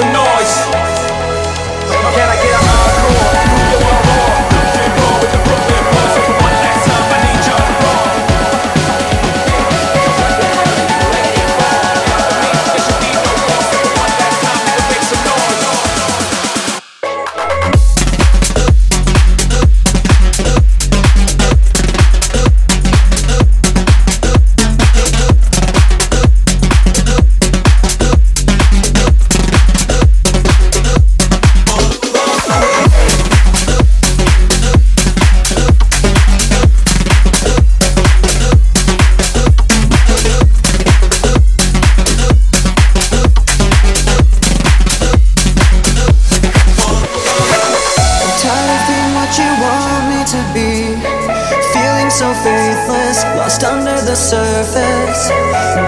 some noise. to be. Feeling so faithless, lost under the surface.